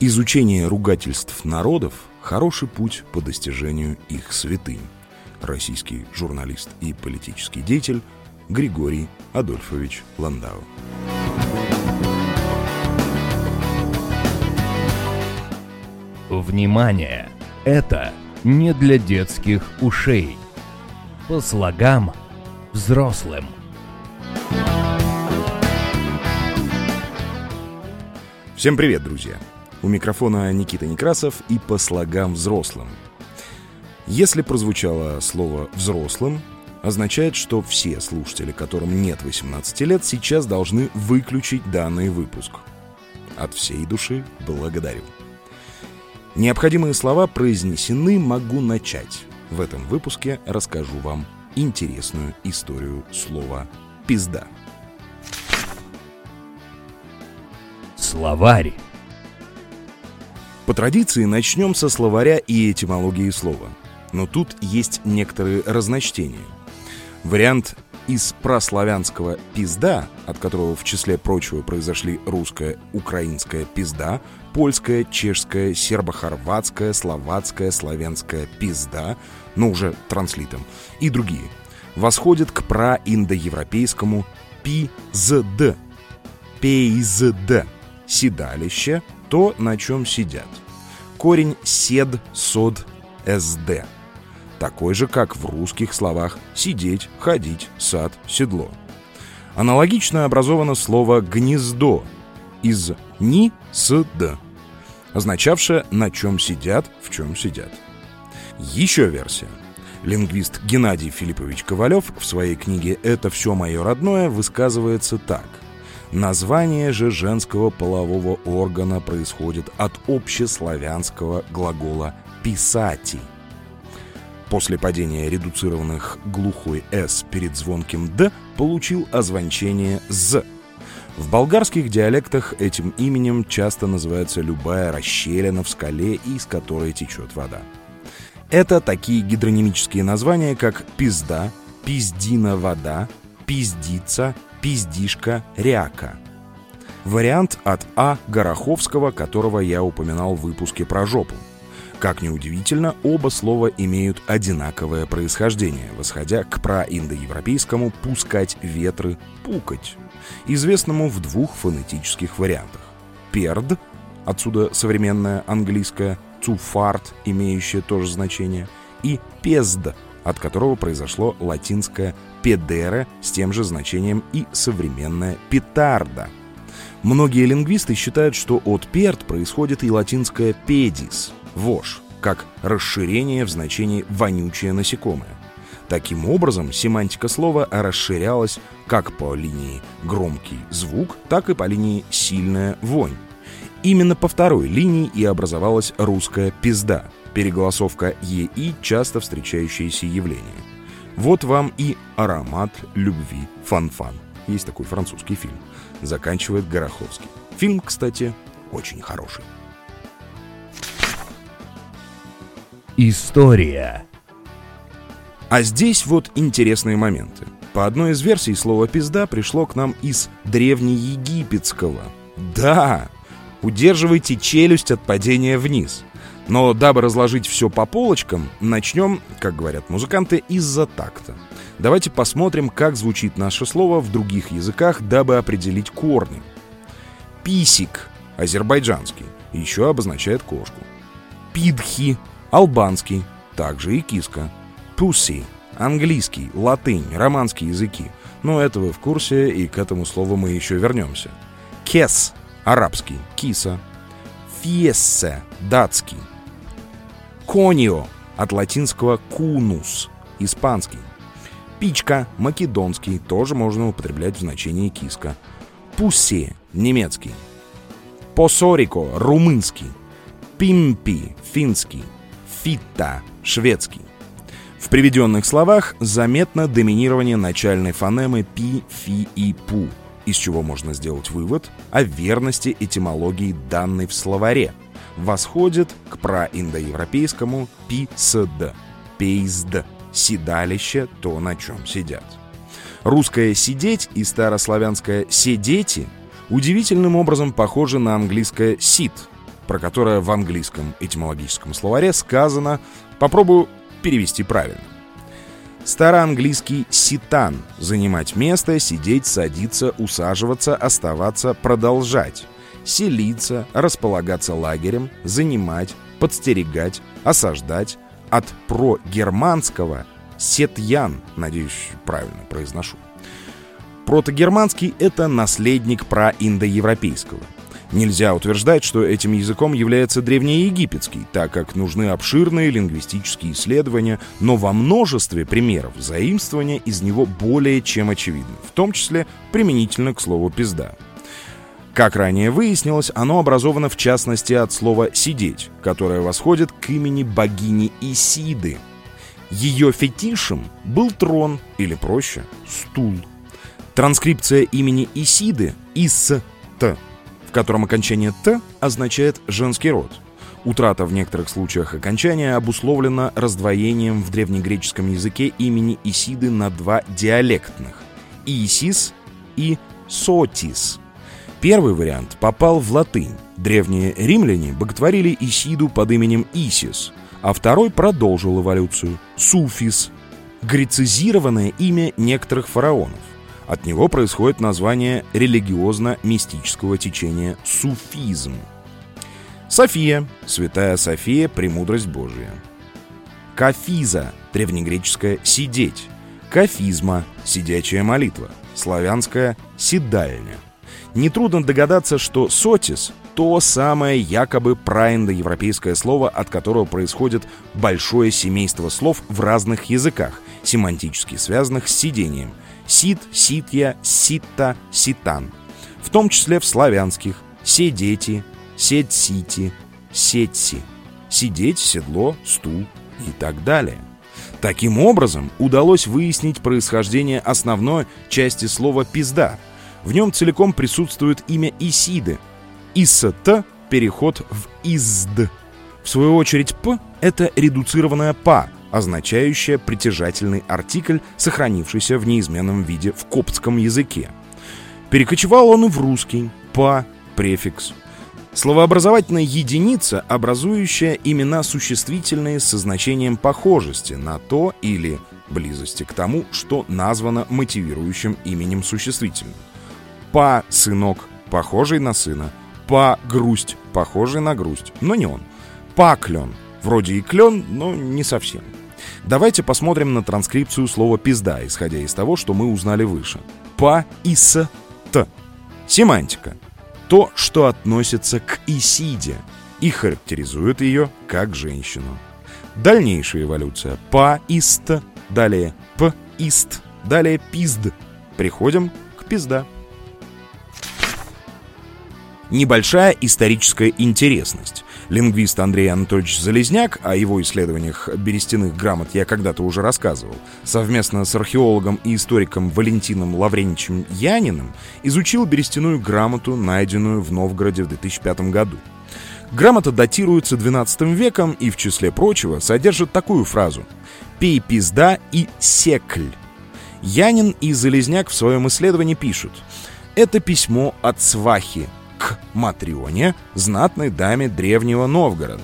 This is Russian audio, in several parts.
Изучение ругательств народов – хороший путь по достижению их святынь. Российский журналист и политический деятель Григорий Адольфович Ландау. Внимание! Это не для детских ушей. По слогам взрослым. Всем привет, друзья! У микрофона Никита Некрасов и по слогам взрослым. Если прозвучало слово «взрослым», означает, что все слушатели, которым нет 18 лет, сейчас должны выключить данный выпуск. От всей души благодарю. Необходимые слова произнесены, могу начать. В этом выпуске расскажу вам интересную историю слова «пизда». Словарь. По традиции начнем со словаря и этимологии слова. Но тут есть некоторые разночтения. Вариант из прославянского «пизда», от которого в числе прочего произошли русская, украинская «пизда», польская, чешская, сербо-хорватская, словацкая, славянская «пизда», но уже транслитом, и другие, восходит к праиндоевропейскому «пизд», «пейзд», «седалище», то, на чем сидят. Корень «сед», «сод», «сд» такой же, как в русских словах «сидеть», «ходить», «сад», «седло». Аналогично образовано слово «гнездо» из «ни» с «д», означавшее «на чем сидят», «в чем сидят». Еще версия. Лингвист Геннадий Филиппович Ковалев в своей книге «Это все мое родное» высказывается так. Название же женского полового органа происходит от общеславянского глагола «писати», После падения редуцированных глухой «с» перед звонким «д» получил озвончение «з». В болгарских диалектах этим именем часто называется любая расщелина в скале, из которой течет вода. Это такие гидронимические названия, как «пизда», «пиздина вода», «пиздица», «пиздишка», «ряка». Вариант от А. Гороховского, которого я упоминал в выпуске про жопу. Как ни удивительно, оба слова имеют одинаковое происхождение, восходя к праиндоевропейскому «пускать ветры», «пукать», известному в двух фонетических вариантах. «Перд» — отсюда современное английское «цуфарт», имеющее то же значение, и «пезд», от которого произошло латинское «педера» с тем же значением и современное «петарда». Многие лингвисты считают, что от «перд» происходит и латинское «педис», вож, как расширение в значении «вонючее насекомое». Таким образом, семантика слова расширялась как по линии громкий звук, так и по линии сильная вонь. Именно по второй линии и образовалась русская «пизда», переголосовка «еи», часто встречающееся явление. Вот вам и аромат любви фанфан. Есть такой французский фильм. Заканчивает Гороховский. Фильм, кстати, очень хороший. История. А здесь вот интересные моменты. По одной из версий слово «пизда» пришло к нам из древнеегипетского. Да, удерживайте челюсть от падения вниз. Но дабы разложить все по полочкам, начнем, как говорят музыканты, из-за такта. Давайте посмотрим, как звучит наше слово в других языках, дабы определить корни. Писик, азербайджанский, еще обозначает кошку. Пидхи, албанский, также и киска. Pussy, английский, латынь, романские языки. Но это вы в курсе, и к этому слову мы еще вернемся. Кес, арабский, киса. Фиессе, датский. Конио, от латинского кунус, испанский. Пичка, македонский, тоже можно употреблять в значении киска. Пусси, немецкий. Посорико, румынский. Пимпи, финский. Фитта, шведский. В приведенных словах заметно доминирование начальной фонемы пи, фи и пу, из чего можно сделать вывод о верности этимологии данной в словаре. Восходит к праиндоевропейскому пи-с-д, пейзд, седалище, то, на чем сидят. Русское «сидеть» и старославянское «седети» удивительным образом похожи на английское «sit», про которое в английском этимологическом словаре сказано, попробую перевести правильно. Староанглийский «ситан» — занимать место, сидеть, садиться, усаживаться, оставаться, продолжать. Селиться, располагаться лагерем, занимать, подстерегать, осаждать. От прогерманского «сетьян», надеюсь, правильно произношу. Протогерманский — это наследник проиндоевропейского. Нельзя утверждать, что этим языком является древнеегипетский, так как нужны обширные лингвистические исследования, но во множестве примеров заимствования из него более чем очевидны, в том числе применительно к слову «пизда». Как ранее выяснилось, оно образовано в частности от слова «сидеть», которое восходит к имени богини Исиды. Ее фетишем был трон, или проще, стул. Транскрипция имени Исиды «ис-т» котором окончание «т» означает «женский род». Утрата в некоторых случаях окончания обусловлена раздвоением в древнегреческом языке имени Исиды на два диалектных – Исис и Сотис. Первый вариант попал в латынь. Древние римляне боготворили Исиду под именем Исис, а второй продолжил эволюцию – Суфис – грецизированное имя некоторых фараонов. От него происходит название религиозно-мистического течения суфизм. София, святая София, премудрость Божия. Кафиза, древнегреческое «сидеть». Кафизма, сидячая молитва. Славянская «седальня». Нетрудно догадаться, что «сотис» — то самое якобы праиндоевропейское слово, от которого происходит большое семейство слов в разных языках, семантически связанных с сидением — сит, ситья, ситта, ситан. В том числе в славянских седети, седсити, сетси, сидеть, седло, стул и так далее. Таким образом, удалось выяснить происхождение основной части слова «пизда». В нем целиком присутствует имя Исиды. Исс-т – переход в «изд». В свою очередь «п» — это редуцированная «па», означающая притяжательный артикль, сохранившийся в неизменном виде в коптском языке. Перекочевал он и в русский, по префикс. Словообразовательная единица, образующая имена существительные со значением похожести на то или близости к тому, что названо мотивирующим именем существительным. Па — сынок, похожий на сына. Па — грусть, похожий на грусть, но не он. Па — клен, вроде и клен, но не совсем. Давайте посмотрим на транскрипцию слова «пизда», исходя из того, что мы узнали выше. Па и с т. Семантика. То, что относится к Исиде и характеризует ее как женщину. Дальнейшая эволюция. Па ист, далее п ист, далее пизд. Приходим к пизда. Небольшая историческая интересность. Лингвист Андрей Анатольевич Залезняк, о его исследованиях берестяных грамот я когда-то уже рассказывал, совместно с археологом и историком Валентином Лавреничем Яниным изучил берестяную грамоту, найденную в Новгороде в 2005 году. Грамота датируется XII веком и, в числе прочего, содержит такую фразу «пей пизда» и «секль». Янин и Залезняк в своем исследовании пишут «Это письмо от свахи, к Матрионе, знатной даме древнего Новгорода.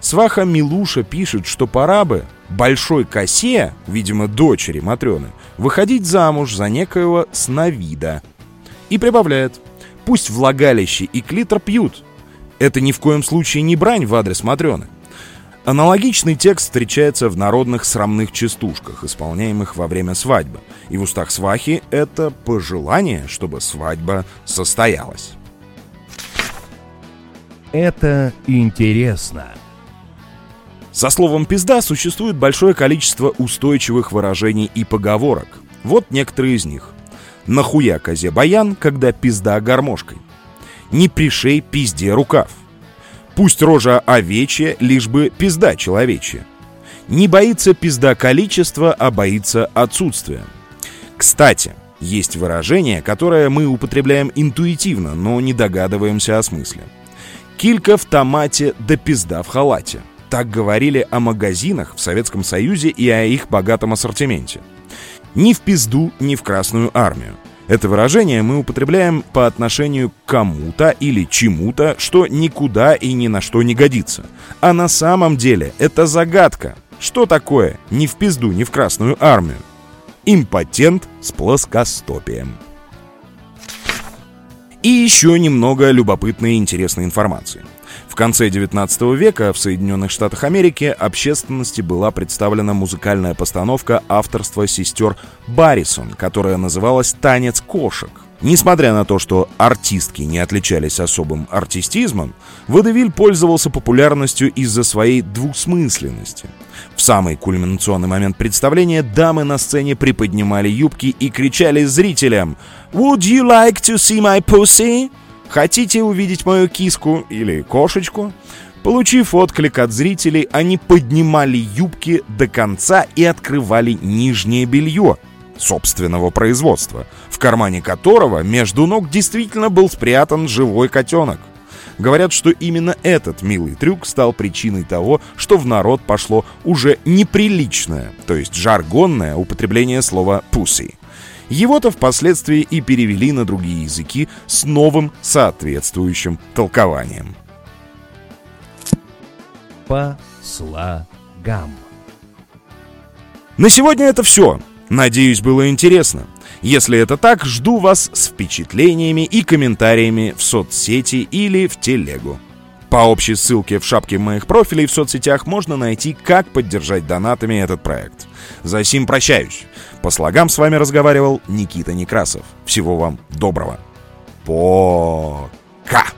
Сваха Милуша пишет, что пора бы большой косе, видимо, дочери Матрёны, выходить замуж за некоего сновида. И прибавляет, пусть влагалище и клитор пьют. Это ни в коем случае не брань в адрес Матрёны. Аналогичный текст встречается в народных срамных частушках, исполняемых во время свадьбы. И в устах свахи это пожелание, чтобы свадьба состоялась. Это интересно. Со словом «пизда» существует большое количество устойчивых выражений и поговорок. Вот некоторые из них. «Нахуя козе баян, когда пизда гармошкой?» «Не пришей пизде рукав». «Пусть рожа овечья, лишь бы пизда человечья». «Не боится пизда количества, а боится отсутствия». Кстати, есть выражение, которое мы употребляем интуитивно, но не догадываемся о смысле – Килька в томате да пизда в халате. Так говорили о магазинах в Советском Союзе и о их богатом ассортименте. Ни в пизду, ни в Красную Армию. Это выражение мы употребляем по отношению к кому-то или чему-то, что никуда и ни на что не годится. А на самом деле это загадка. Что такое ни в пизду, ни в Красную Армию? Импотент с плоскостопием. И еще немного любопытной и интересной информации. В конце 19 века в Соединенных Штатах Америки общественности была представлена музыкальная постановка авторства сестер Баррисон, которая называлась «Танец кошек». Несмотря на то, что артистки не отличались особым артистизмом, Водевиль пользовался популярностью из-за своей двусмысленности. В самый кульминационный момент представления дамы на сцене приподнимали юбки и кричали зрителям «Would you like to see my pussy?» Хотите увидеть мою киску или кошечку? Получив отклик от зрителей, они поднимали юбки до конца и открывали нижнее белье собственного производства, в кармане которого между ног действительно был спрятан живой котенок. Говорят, что именно этот милый трюк стал причиной того, что в народ пошло уже неприличное, то есть жаргонное употребление слова «пуси». Его-то впоследствии и перевели на другие языки с новым соответствующим толкованием. По слогам. На сегодня это все. Надеюсь, было интересно. Если это так, жду вас с впечатлениями и комментариями в соцсети или в телегу. По общей ссылке в шапке моих профилей в соцсетях можно найти, как поддержать донатами этот проект. За сим прощаюсь. По слогам с вами разговаривал Никита Некрасов. Всего вам доброго. Пока!